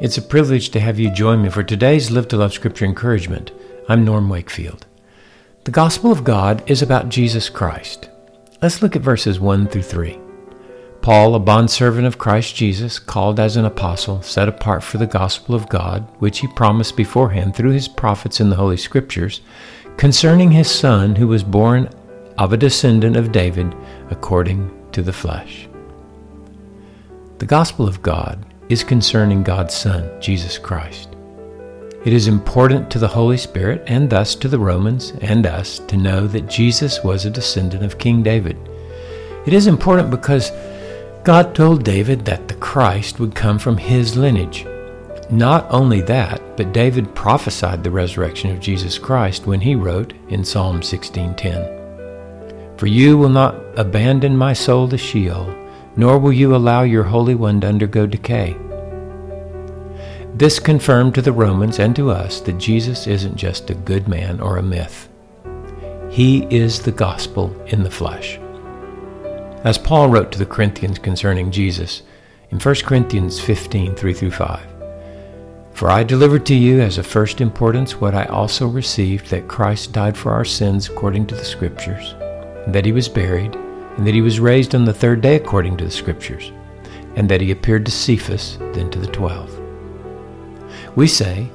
It's a privilege to have you join me for today's Live to Love Scripture encouragement. I'm Norm Wakefield. The gospel of God is about Jesus Christ. Let's look at verses 1 through 3. Paul, a bondservant of Christ Jesus, called as an apostle, set apart for the gospel of God, which he promised beforehand through his prophets in the Holy Scriptures, concerning his Son, who was born of a descendant of David according to the flesh. The gospel of God is concerning God's Son, Jesus Christ. It is important to the Holy Spirit and thus to the Romans and us to know that Jesus was a descendant of King David. It is important because God told David that the Christ would come from his lineage. Not only that, but David prophesied the resurrection of Jesus Christ when he wrote in Psalm 16:10, "For you will not abandon my soul to Sheol, nor will you allow your Holy One to undergo decay. This confirmed to the Romans and to us that Jesus isn't just a good man or a myth. He is the gospel in the flesh. As Paul wrote to the Corinthians concerning Jesus in 1 Corinthians 15 3 through 5. For I delivered to you as of first importance what I also received that Christ died for our sins according to the Scriptures, that he was buried and that he was raised on the third day according to the Scriptures, and that he appeared to Cephas, then to the twelve. We say,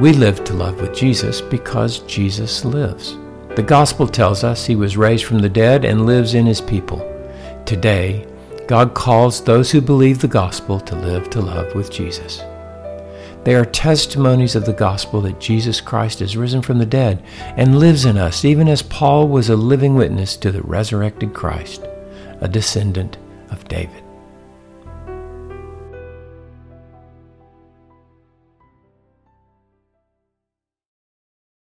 we live to love with Jesus because Jesus lives. The gospel tells us he was raised from the dead and lives in his people. Today, God calls those who believe the gospel to live to love with Jesus. They are testimonies of the gospel that Jesus Christ is risen from the dead and lives in us, even as Paul was a living witness to the resurrected Christ, a descendant of David.